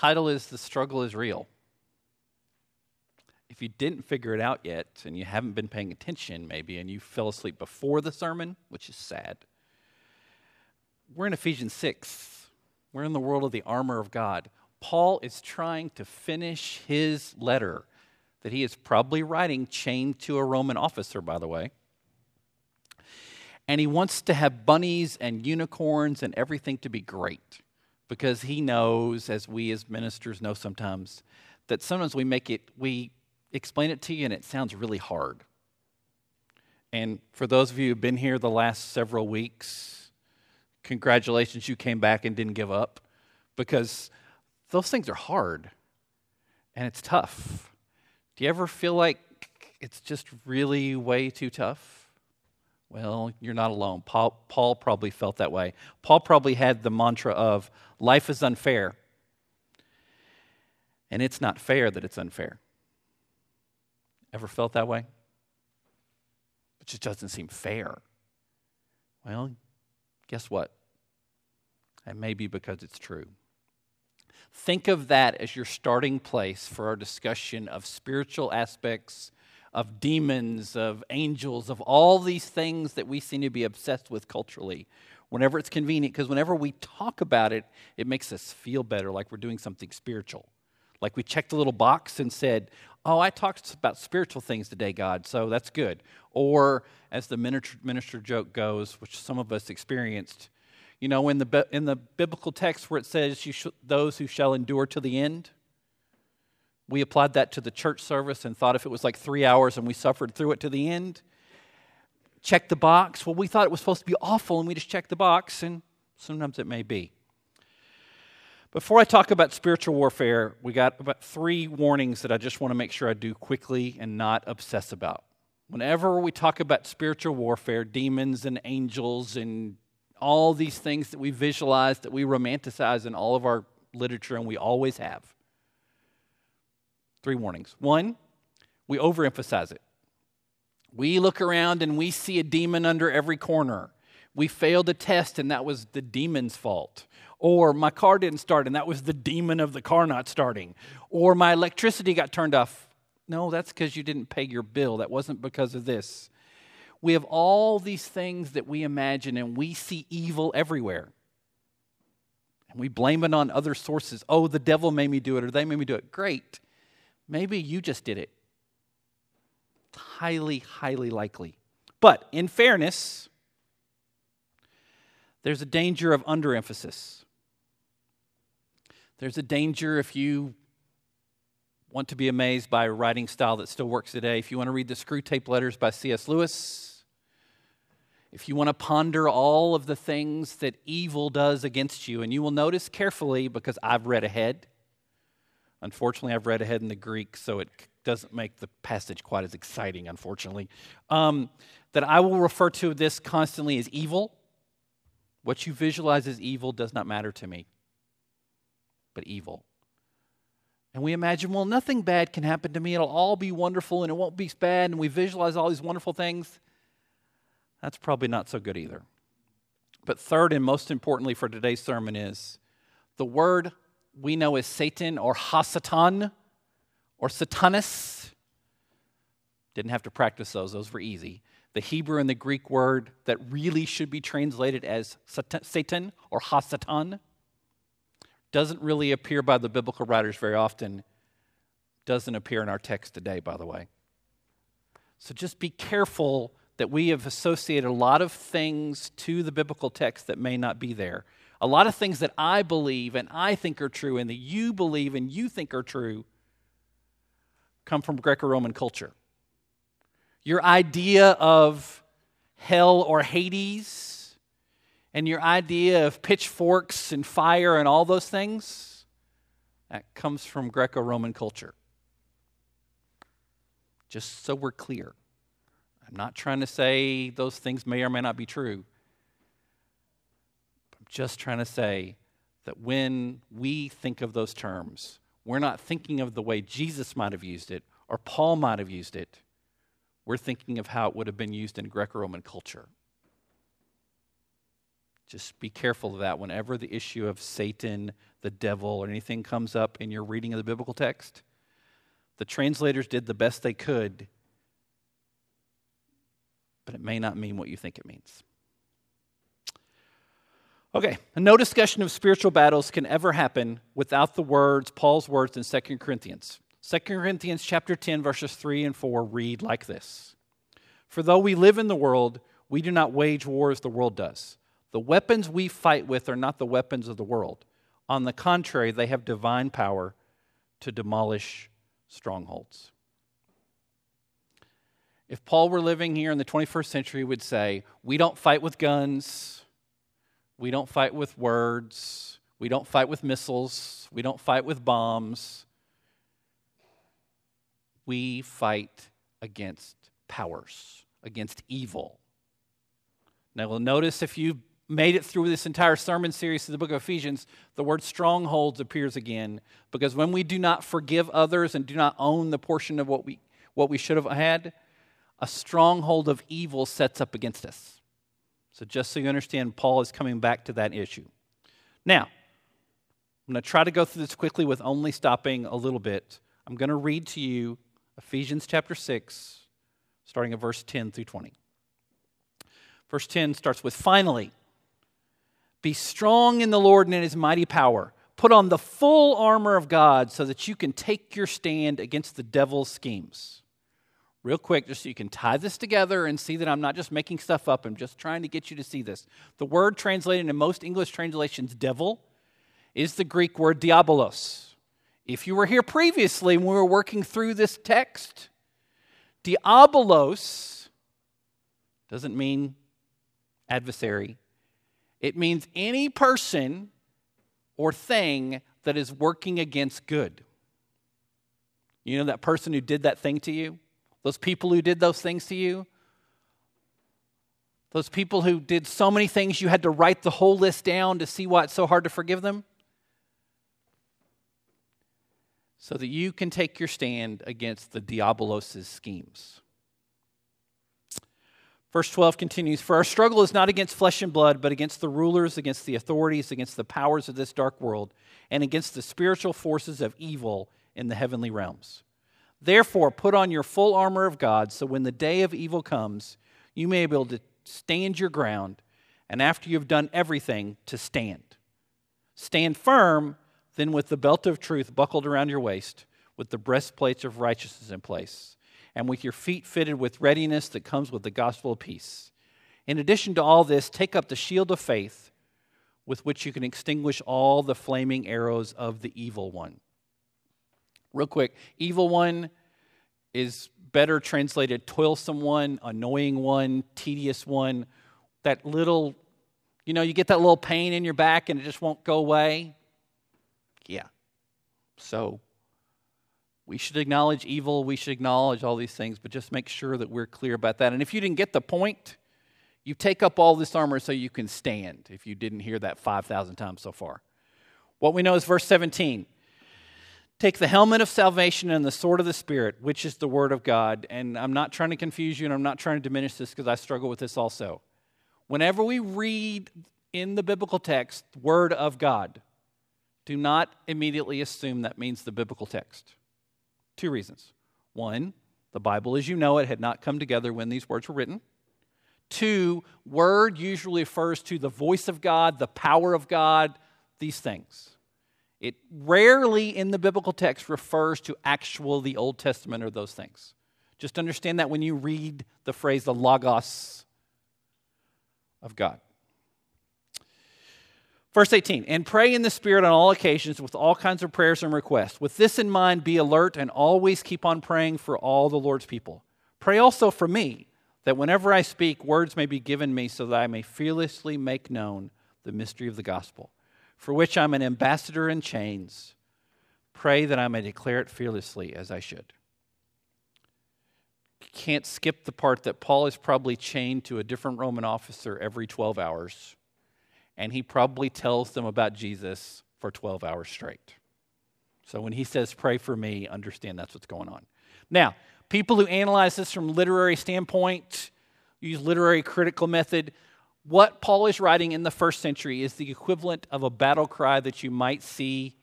title is The Struggle is Real. If you didn't figure it out yet and you haven't been paying attention, maybe, and you fell asleep before the sermon, which is sad, we're in Ephesians 6. We're in the world of the armor of God. Paul is trying to finish his letter that he is probably writing chained to a Roman officer, by the way. And he wants to have bunnies and unicorns and everything to be great because he knows, as we as ministers know sometimes, that sometimes we make it, we explain it to you and it sounds really hard. And for those of you who've been here the last several weeks, congratulations, you came back and didn't give up because those things are hard and it's tough. Do you ever feel like it's just really way too tough? Well, you're not alone. Paul, Paul, probably felt that way. Paul probably had the mantra of life is unfair. And it's not fair that it's unfair. Ever felt that way? It just doesn't seem fair. Well, guess what? It may be because it's true. Think of that as your starting place for our discussion of spiritual aspects, of demons, of angels, of all these things that we seem to be obsessed with culturally. Whenever it's convenient, because whenever we talk about it, it makes us feel better, like we're doing something spiritual. Like we checked a little box and said, Oh, I talked about spiritual things today, God, so that's good. Or, as the minister, joke goes, which some of us experienced, you know, in the, in the biblical text where it says, you sh- those who shall endure to the end, we applied that to the church service and thought if it was like three hours and we suffered through it to the end, check the box. Well, we thought it was supposed to be awful and we just checked the box, and sometimes it may be. Before I talk about spiritual warfare, we got about three warnings that I just want to make sure I do quickly and not obsess about. Whenever we talk about spiritual warfare, demons and angels and all these things that we visualize, that we romanticize in all of our literature, and we always have. Three warnings. One, we overemphasize it. We look around and we see a demon under every corner. We failed a test, and that was the demon's fault. Or my car didn't start, and that was the demon of the car not starting. Or my electricity got turned off. No, that's because you didn't pay your bill. That wasn't because of this. We have all these things that we imagine, and we see evil everywhere. And we blame it on other sources. Oh, the devil made me do it, or they made me do it. Great. Maybe you just did it. Highly, highly likely. But in fairness, there's a danger of underemphasis. There's a danger if you want to be amazed by a writing style that still works today, if you want to read the Screwtape Letters by C.S. Lewis, if you want to ponder all of the things that evil does against you, and you will notice carefully because I've read ahead. Unfortunately, I've read ahead in the Greek, so it doesn't make the passage quite as exciting, unfortunately. Um, that I will refer to this constantly as evil. What you visualize as evil does not matter to me, but evil. And we imagine, well, nothing bad can happen to me. It'll all be wonderful and it won't be bad. And we visualize all these wonderful things. That's probably not so good either. But third, and most importantly for today's sermon, is the word we know as Satan or Hasatan or Satanas. Didn't have to practice those, those were easy. The Hebrew and the Greek word that really should be translated as Satan or Hasatan doesn't really appear by the biblical writers very often. Doesn't appear in our text today, by the way. So just be careful that we have associated a lot of things to the biblical text that may not be there. A lot of things that I believe and I think are true and that you believe and you think are true come from Greco Roman culture. Your idea of hell or Hades and your idea of pitchforks and fire and all those things, that comes from Greco Roman culture. Just so we're clear. I'm not trying to say those things may or may not be true. Just trying to say that when we think of those terms, we're not thinking of the way Jesus might have used it or Paul might have used it. We're thinking of how it would have been used in Greco Roman culture. Just be careful of that whenever the issue of Satan, the devil, or anything comes up in your reading of the biblical text. The translators did the best they could, but it may not mean what you think it means. Okay, no discussion of spiritual battles can ever happen without the words, Paul's words in 2 Corinthians. 2 Corinthians chapter 10 verses 3 and 4 read like this. For though we live in the world, we do not wage war as the world does. The weapons we fight with are not the weapons of the world. On the contrary, they have divine power to demolish strongholds. If Paul were living here in the 21st century, he would say, We don't fight with guns. We don't fight with words. We don't fight with missiles. We don't fight with bombs. We fight against powers, against evil. Now, we'll notice if you've made it through this entire sermon series to the book of Ephesians, the word strongholds appears again because when we do not forgive others and do not own the portion of what we, what we should have had, a stronghold of evil sets up against us. So, just so you understand, Paul is coming back to that issue. Now, I'm going to try to go through this quickly with only stopping a little bit. I'm going to read to you Ephesians chapter 6, starting at verse 10 through 20. Verse 10 starts with Finally, be strong in the Lord and in his mighty power. Put on the full armor of God so that you can take your stand against the devil's schemes real quick, just so you can tie this together and see that I'm not just making stuff up. I'm just trying to get you to see this. The word translated in most English translations, devil, is the Greek word diabolos. If you were here previously when we were working through this text, diabolos doesn't mean adversary, it means any person or thing that is working against good. You know that person who did that thing to you? Those people who did those things to you? Those people who did so many things you had to write the whole list down to see why it's so hard to forgive them? So that you can take your stand against the diabolos' schemes. Verse 12 continues For our struggle is not against flesh and blood, but against the rulers, against the authorities, against the powers of this dark world, and against the spiritual forces of evil in the heavenly realms. Therefore, put on your full armor of God, so when the day of evil comes, you may be able to stand your ground, and after you've done everything, to stand. Stand firm, then with the belt of truth buckled around your waist, with the breastplates of righteousness in place, and with your feet fitted with readiness that comes with the gospel of peace. In addition to all this, take up the shield of faith, with which you can extinguish all the flaming arrows of the evil one. Real quick, evil one is better translated toilsome one, annoying one, tedious one. That little, you know, you get that little pain in your back and it just won't go away. Yeah. So we should acknowledge evil, we should acknowledge all these things, but just make sure that we're clear about that. And if you didn't get the point, you take up all this armor so you can stand, if you didn't hear that 5,000 times so far. What we know is verse 17 Take the helmet of salvation and the sword of the Spirit, which is the Word of God. And I'm not trying to confuse you and I'm not trying to diminish this because I struggle with this also. Whenever we read in the biblical text, Word of God, do not immediately assume that means the biblical text. Two reasons. One, the Bible as you know it had not come together when these words were written. Two, word usually refers to the voice of God, the power of God, these things. It rarely in the biblical text refers to actual the Old Testament or those things. Just understand that when you read the phrase the logos of God. Verse 18, and pray in the Spirit on all occasions with all kinds of prayers and requests. With this in mind, be alert and always keep on praying for all the Lord's people. Pray also for me, that whenever I speak, words may be given me so that I may fearlessly make known the mystery of the gospel for which I'm an ambassador in chains. Pray that I may declare it fearlessly as I should. Can't skip the part that Paul is probably chained to a different Roman officer every 12 hours, and he probably tells them about Jesus for 12 hours straight. So when he says, Pray for me, understand that's what's going on. Now, people who analyze this from literary standpoint, use literary critical method, What Paul is writing in the first century is the equivalent of a battle cry that you might see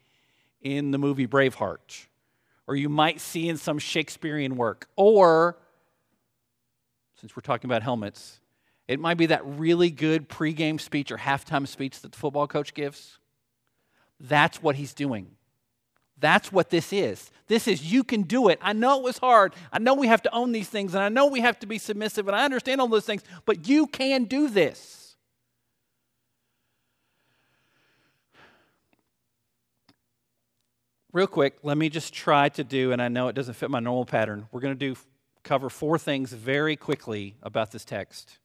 in the movie Braveheart, or you might see in some Shakespearean work, or, since we're talking about helmets, it might be that really good pregame speech or halftime speech that the football coach gives. That's what he's doing. That's what this is. This is you can do it. I know it was hard. I know we have to own these things, and I know we have to be submissive, and I understand all those things, but you can do this. Real quick, let me just try to do, and I know it doesn't fit my normal pattern. We're going to do cover four things very quickly about this text.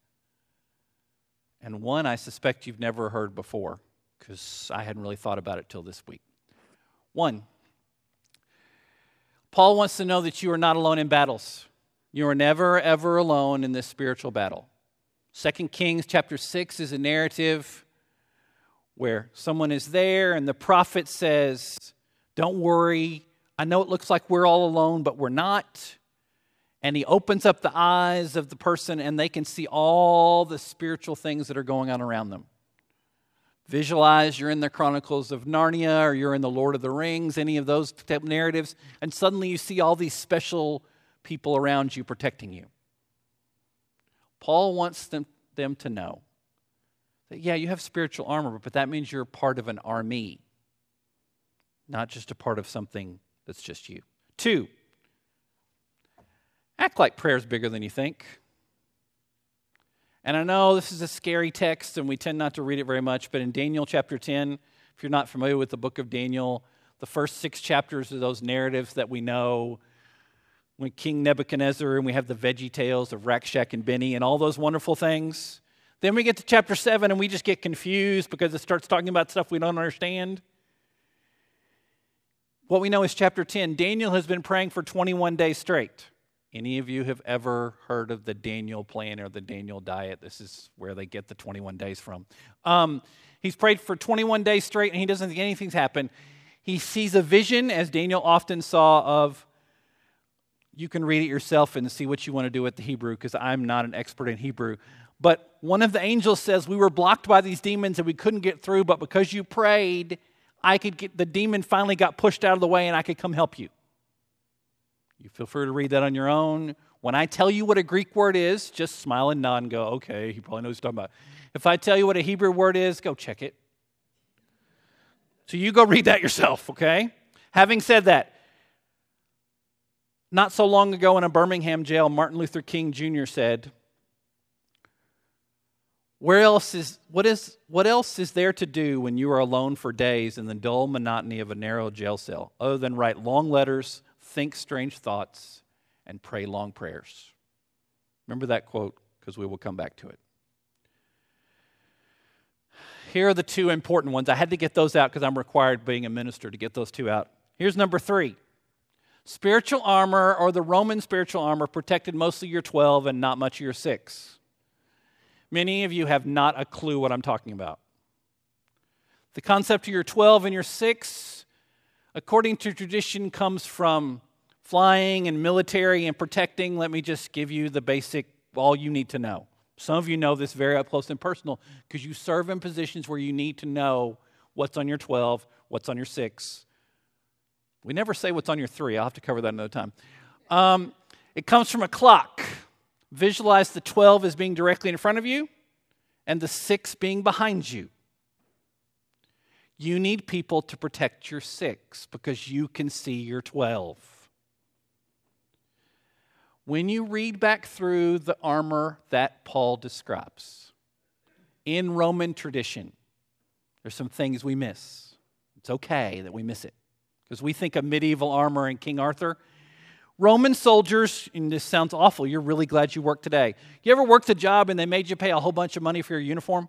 And one I suspect you've never heard before because I hadn't really thought about it till this week. One, Paul wants to know that you are not alone in battles. You are never, ever alone in this spiritual battle. Second Kings chapter 6 is a narrative where someone is there and the prophet says, Don't worry. I know it looks like we're all alone, but we're not. And he opens up the eyes of the person and they can see all the spiritual things that are going on around them. Visualize you're in the Chronicles of Narnia or you're in the Lord of the Rings, any of those type narratives, and suddenly you see all these special people around you protecting you. Paul wants them, them to know that, yeah, you have spiritual armor, but that means you're part of an army, not just a part of something that's just you. Two, act like prayer is bigger than you think. And I know this is a scary text and we tend not to read it very much, but in Daniel chapter 10, if you're not familiar with the book of Daniel, the first six chapters are those narratives that we know when King Nebuchadnezzar and we have the VeggieTales of Rack, Shack and Benny and all those wonderful things. Then we get to chapter 7 and we just get confused because it starts talking about stuff we don't understand. What we know is chapter 10 Daniel has been praying for 21 days straight. Any of you have ever heard of the Daniel plan or the Daniel diet? This is where they get the 21 days from. Um, he's prayed for 21 days straight and he doesn't think anything's happened. He sees a vision, as Daniel often saw, of you can read it yourself and see what you want to do with the Hebrew because I'm not an expert in Hebrew. But one of the angels says, We were blocked by these demons and we couldn't get through, but because you prayed, I could get the demon finally got pushed out of the way and I could come help you. You feel free to read that on your own. When I tell you what a Greek word is, just smile and nod and go, okay, he probably knows what he's talking about. If I tell you what a Hebrew word is, go check it. So you go read that yourself, okay? Having said that, not so long ago in a Birmingham jail, Martin Luther King Jr. said, where else is what is what else is there to do when you are alone for days in the dull monotony of a narrow jail cell other than write long letters think strange thoughts, and pray long prayers. Remember that quote because we will come back to it. Here are the two important ones. I had to get those out because I'm required, being a minister, to get those two out. Here's number three spiritual armor, or the Roman spiritual armor, protected mostly your 12 and not much your 6. Many of you have not a clue what I'm talking about. The concept of your 12 and your 6 according to tradition, comes from flying and military and protecting. Let me just give you the basic, all you need to know. Some of you know this very up close and personal because you serve in positions where you need to know what's on your 12, what's on your 6. We never say what's on your 3. I'll have to cover that another time. Um, it comes from a clock. Visualize the 12 as being directly in front of you and the 6 being behind you. You need people to protect your six because you can see your 12. When you read back through the armor that Paul describes in Roman tradition, there's some things we miss. It's okay that we miss it because we think of medieval armor and King Arthur. Roman soldiers, and this sounds awful, you're really glad you worked today. You ever worked a job and they made you pay a whole bunch of money for your uniform?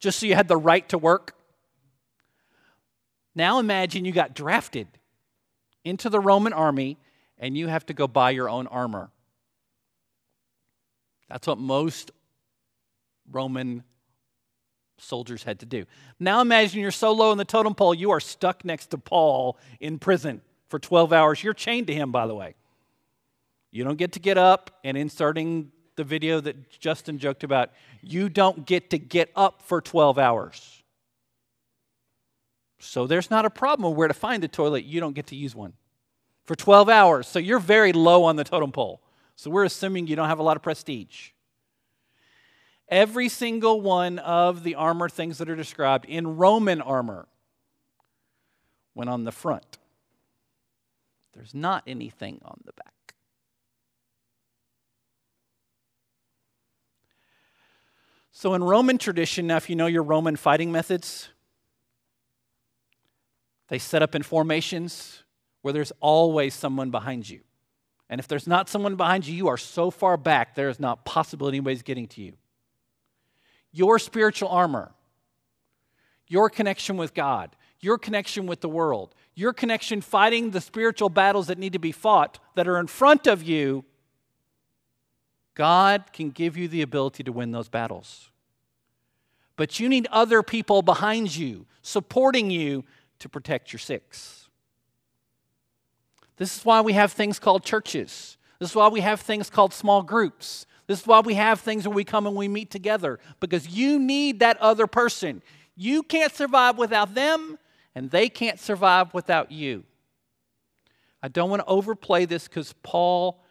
Just so you had the right to work? Now imagine you got drafted into the Roman army and you have to go buy your own armor. That's what most Roman soldiers had to do. Now imagine you're so low in the totem pole, you are stuck next to Paul in prison for 12 hours. You're chained to him, by the way. You don't get to get up and inserting the video that Justin joked about, you don't get to get up for 12 hours. So there's not a problem where to find the toilet. You don't get to use one for 12 hours. So you're very low on the totem pole. So we're assuming you don't have a lot of prestige. Every single one of the armor things that are described in Roman armor went on the front. There's not anything on the back. So, in Roman tradition, now if you know your Roman fighting methods, they set up in formations where there's always someone behind you. And if there's not someone behind you, you are so far back, there is not possible anybody's getting to you. Your spiritual armor, your connection with God, your connection with the world, your connection fighting the spiritual battles that need to be fought that are in front of you, God can give you the ability to win those battles. But you need other people behind you, supporting you to protect your six. This is why we have things called churches. This is why we have things called small groups. This is why we have things where we come and we meet together because you need that other person. You can't survive without them, and they can't survive without you. I don't want to overplay this because Paul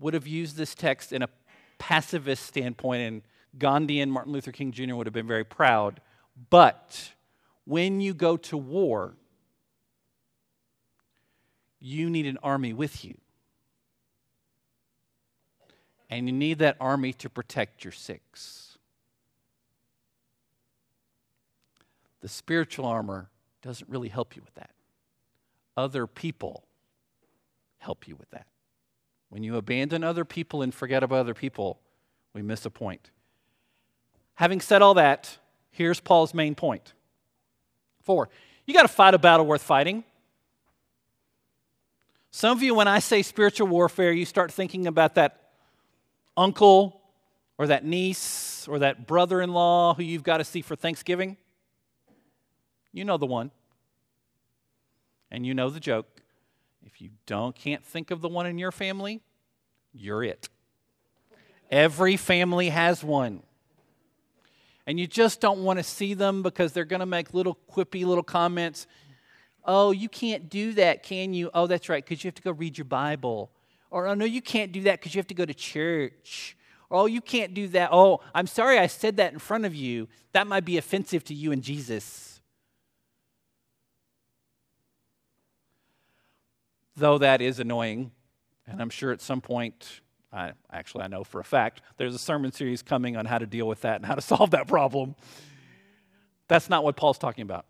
would have used this text in a pacifist standpoint, and Gandhi and Martin Luther King Jr. would have been very proud. But when you go to war, you need an army with you. And you need that army to protect your six. The spiritual armor doesn't really help you with that. Other people help you with that. When you abandon other people and forget about other people, we miss a point. Having said all that, here's Paul's main point. Four, you got to fight a battle worth fighting. Some of you, when I say spiritual warfare, you start thinking about that uncle or that niece or that brother in law who you've got to see for Thanksgiving. You know the one. And you know the joke. If you don't can't think of the one in your family, you're it. Every family has one and you just don't want to see them because they're going to make little quippy little comments. Oh, you can't do that, can you? Oh, that's right, because you have to go read your Bible. Or, oh, no, you can't do that because you have to go to church. Or, oh, you can't do that. Oh, I'm sorry I said that in front of you. That might be offensive to you and Jesus. Though that is annoying, and I'm sure at some point I, actually, I know for a fact there's a sermon series coming on how to deal with that and how to solve that problem. That's not what Paul's talking about.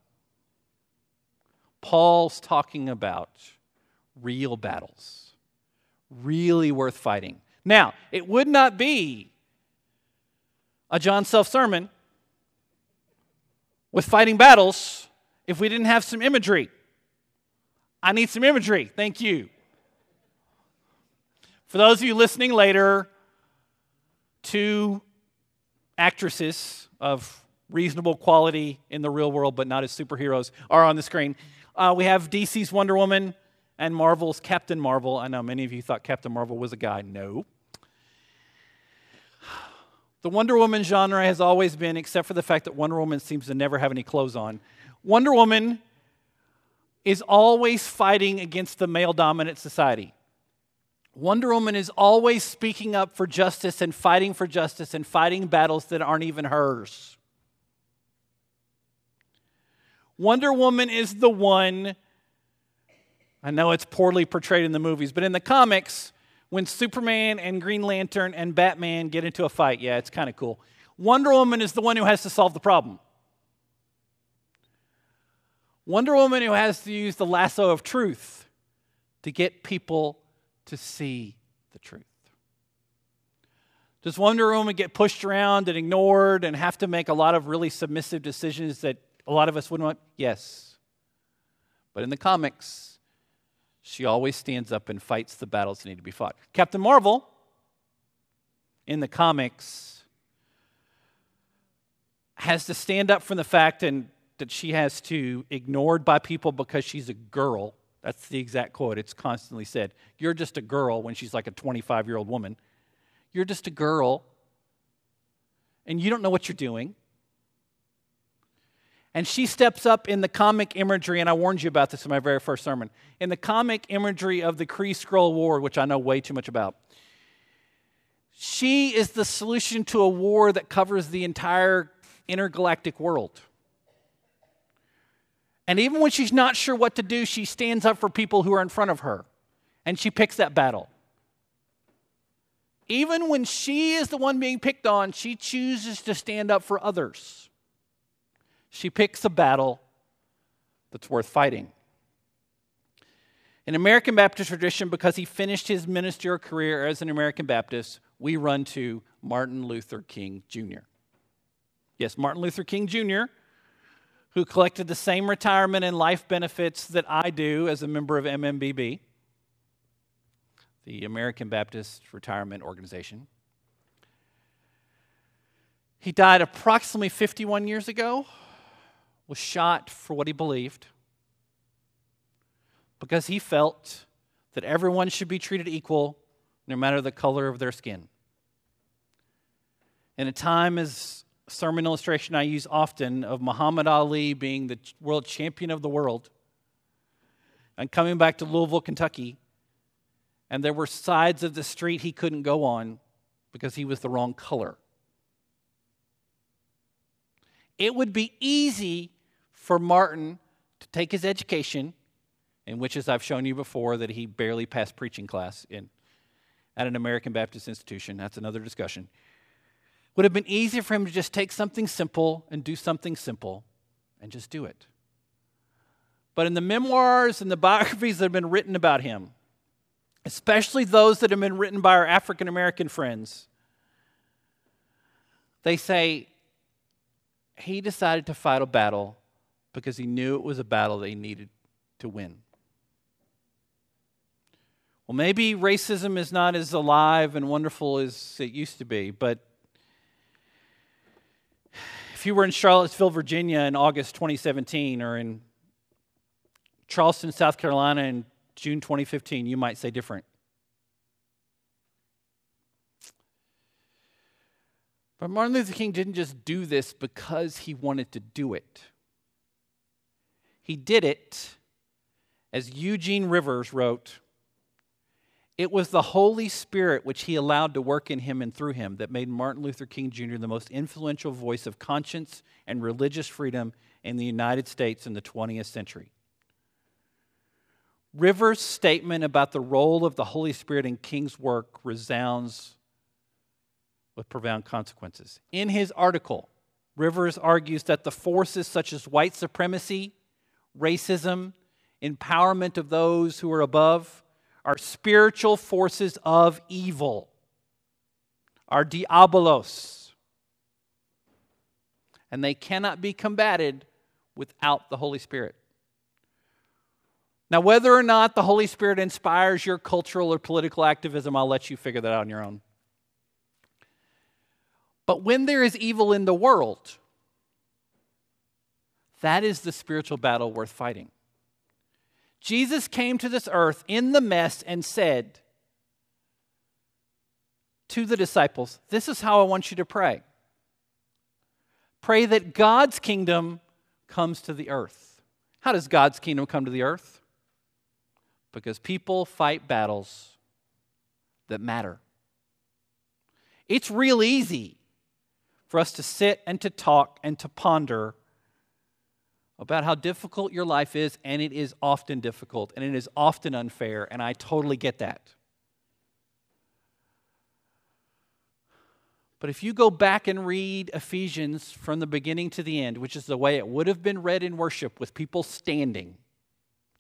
Paul's talking about real battles, really worth fighting. Now, it would not be a Jon Self sermon with fighting battles if we didn't have some imagery. I need some imagery. Thank you. For those of you listening later, two actresses of reasonable quality in the real world, but not as superheroes, are on the screen. Uh, we have DC's Wonder Woman and Marvel's Captain Marvel. I know many of you thought Captain Marvel was a guy. No. The Wonder Woman genre has always been, except for the fact that Wonder Woman seems to never have any clothes on. Wonder Woman is always fighting against the male dominant society. Wonder Woman is always speaking up for justice and fighting for justice and fighting battles that aren't even hers. Wonder Woman is the one, I know it's poorly portrayed in the movies, but in the comics, when Superman and Green Lantern and Batman get into a fight, yeah, it's kind of cool. Wonder Woman is the one who has to solve the problem. Wonder Woman who has to use the lasso of truth to get people to see the truth. Does Wonder Woman get pushed around and ignored and have to make a lot of really submissive decisions that a lot of us wouldn't want? Yes. But in the comics, she always stands up and fights the battles that need to be fought. Captain Marvel, in the comics, has to stand up from the fact and that she has to ignored by people because she's a girl that's the exact quote. It's constantly said. You're just a girl when she's like a 25 year old woman. You're just a girl, and you don't know what you're doing. And she steps up in the comic imagery, and I warned you about this in my very first sermon. In the comic imagery of the Kree Skrull War, which I know way too much about, she is the solution to a war that covers the entire intergalactic world. And even when she's not sure what to do, she stands up for people who are in front of her, and she picks that battle. Even when she is the one being picked on, she chooses to stand up for others she picks a battle that's worth fighting. In American Baptist tradition, because he finished his ministerial career as an American Baptist, we run to Martin Luther King Jr. Yes, Martin Luther King Jr., who collected the same retirement and life benefits that I do as a member of MMBB, the American Baptist Retirement Organization. He died approximately 51 years ago was shot for what he believed because he felt that everyone should be treated equal no matter the color of their skin. In a time as sermon illustration I use often of Muhammad Ali being the world champion of the world and coming back to Louisville, Kentucky, and there were sides of the street he couldn't go on because he was the wrong color. It would be easy for Martin to take his education, in which, as I've shown you before, that he barely passed preaching class in, at an American Baptist institution. That's another discussion. Would have been easier for him to just take something simple and do something simple and just do it. But in the memoirs and the biographies that have been written about him, especially those that have been written by our African American friends, they say he decided to fight a battle because he knew it was a battle that he needed to win. Well, maybe racism is not as alive and wonderful as it used to be, but if you were in Charlottesville, Virginia in August 2017 or in Charleston, South Carolina in June 2015, you might say different. But Martin Luther King didn't just do this because he wanted to do it. He did it, as Eugene Rivers wrote, it was the Holy Spirit which he allowed to work in him and through him that made Martin Luther King Jr. the most influential voice of conscience and religious freedom in the United States in the 20th century. Rivers' statement about the role of the Holy Spirit in King's work resounds with profound consequences. In his article, Rivers argues that the forces such as white supremacy, racism, empowerment of those who are above, are spiritual forces of evil, are diabolos. And they cannot be combated without the Holy Spirit. Now, whether or not the Holy Spirit inspires your cultural or political activism, I'll let you figure that out on your own. But when there is evil in the world, that is the spiritual battle worth fighting. Jesus came to this earth in the mess and said to the disciples, This is how I want you to pray. Pray that God's kingdom comes to the earth. How does God's kingdom come to the earth? Because people fight battles that matter. It's real easy for us to sit and to talk and to ponder about how difficult your life is, and it is often difficult, and it is often unfair, and I totally get that. But if you go back and read Ephesians from the beginning to the end, which is the way it would have been read in worship with people standing,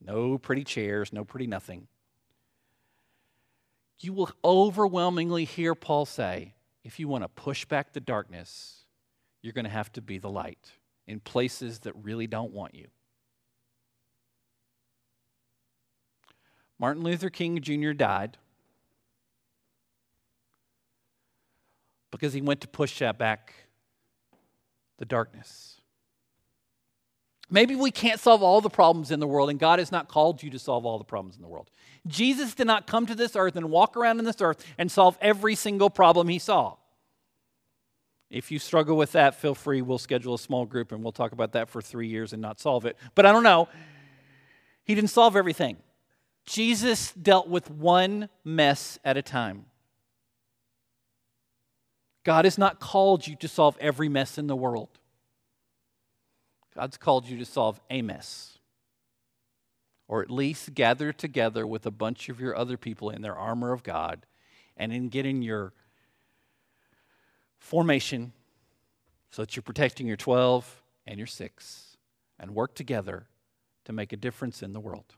no pretty chairs, no pretty nothing, you will overwhelmingly hear Paul say if you want to push back the darkness, you're going to have to be the light in places that really don't want you. Martin Luther King Jr. died because he went to push back the darkness. Maybe we can't solve all the problems in the world, and God has not called you to solve all the problems in the world. Jesus did not come to this earth and walk around in this earth and solve every single problem he saw. If you struggle with that, feel free. We'll schedule a small group and we'll talk about that for three years and not solve it. But I don't know. He didn't solve everything. Jesus dealt with one mess at a time. God has not called you to solve every mess in the world. God's called you to solve a mess. Or at least gather together with a bunch of your other people in their armor of God and in getting your formation so that you're protecting your 12 and your 6 and work together to make a difference in the world.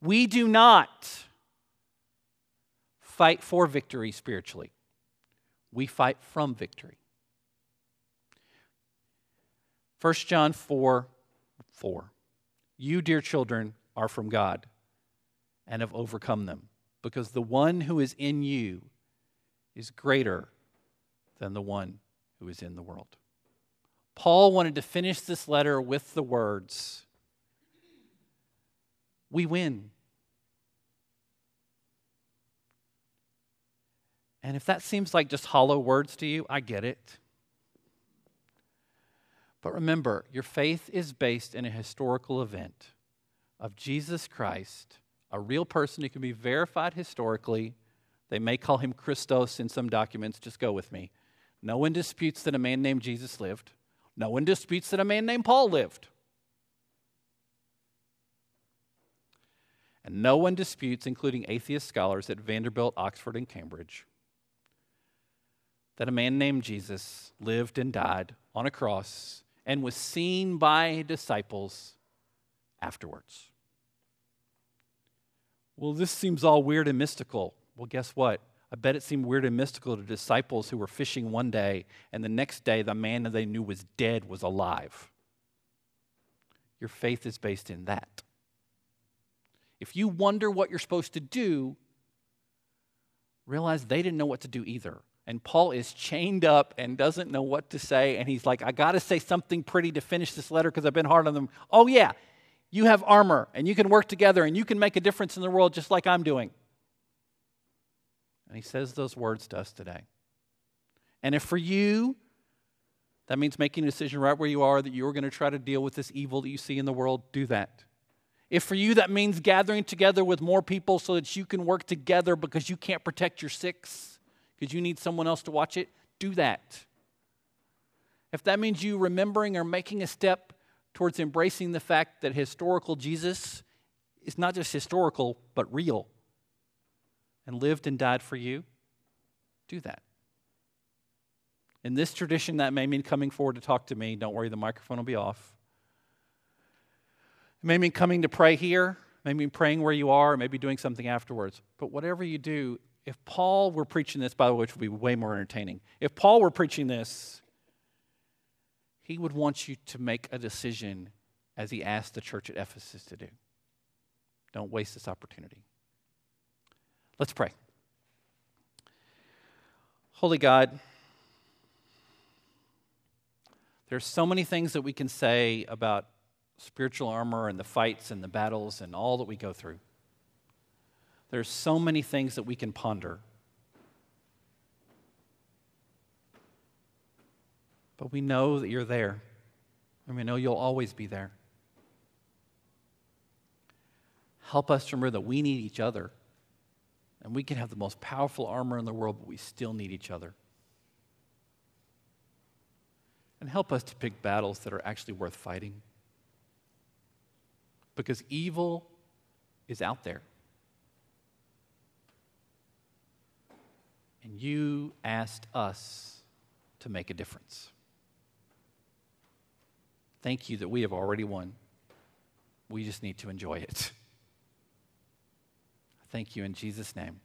We do not fight for victory spiritually, we fight from victory. 1 John 4 4. You, dear children, are from God and have overcome them, because the one who is in you is greater than the one who is in the world. Paul wanted to finish this letter with the words We win. And if that seems like just hollow words to you, I get it. But remember, your faith is based in a historical event of Jesus Christ, a real person who can be verified historically. They may call him Christos in some documents, just go with me. No one disputes that a man named Jesus lived. No one disputes that a man named Paul lived. And no one disputes, including atheist scholars at Vanderbilt, Oxford, and Cambridge, that a man named Jesus lived and died on a cross and was seen by disciples afterwards. Well, this seems all weird and mystical. Well, guess what? I bet it seemed weird and mystical to disciples who were fishing one day, and the next day the man that they knew was dead was alive. Your faith is based in that. If you wonder what you're supposed to do, realize they didn't know what to do either. And Paul is chained up and doesn't know what to say. And he's like, I got to say something pretty to finish this letter because I've been hard on them. Oh, yeah, you have armor and you can work together and you can make a difference in the world just like I'm doing. And he says those words to us today. And if for you, that means making a decision right where you are that you're going to try to deal with this evil that you see in the world, do that. If for you that means gathering together with more people so that you can work together because you can't protect your six, because you need someone else to watch it, do that. If that means you remembering or making a step towards embracing the fact that historical Jesus is not just historical, but real, and lived and died for you, do that. In this tradition, that may mean coming forward to talk to me. Don't worry, the microphone will be off. It may mean coming to pray here, maybe praying where you are, maybe doing something afterwards. But whatever you do, if Paul were preaching this, by the way, which would be way more entertaining, if Paul were preaching this, he would want you to make a decision as he asked the church at Ephesus to do. Don't waste this opportunity. Let's pray. Holy God, there's so many things that we can say about spiritual armor and the fights and the battles and all that we go through. There's so many things that we can ponder. But we know that you're there, and we know you'll always be there. Help us remember that we need each other. And we can have the most powerful armor in the world, but we still need each other. And help us to pick battles that are actually worth fighting. Because evil is out there. And you asked us to make a difference. Thank you that we have already won. We just need to enjoy it. Thank you in Jesus' name.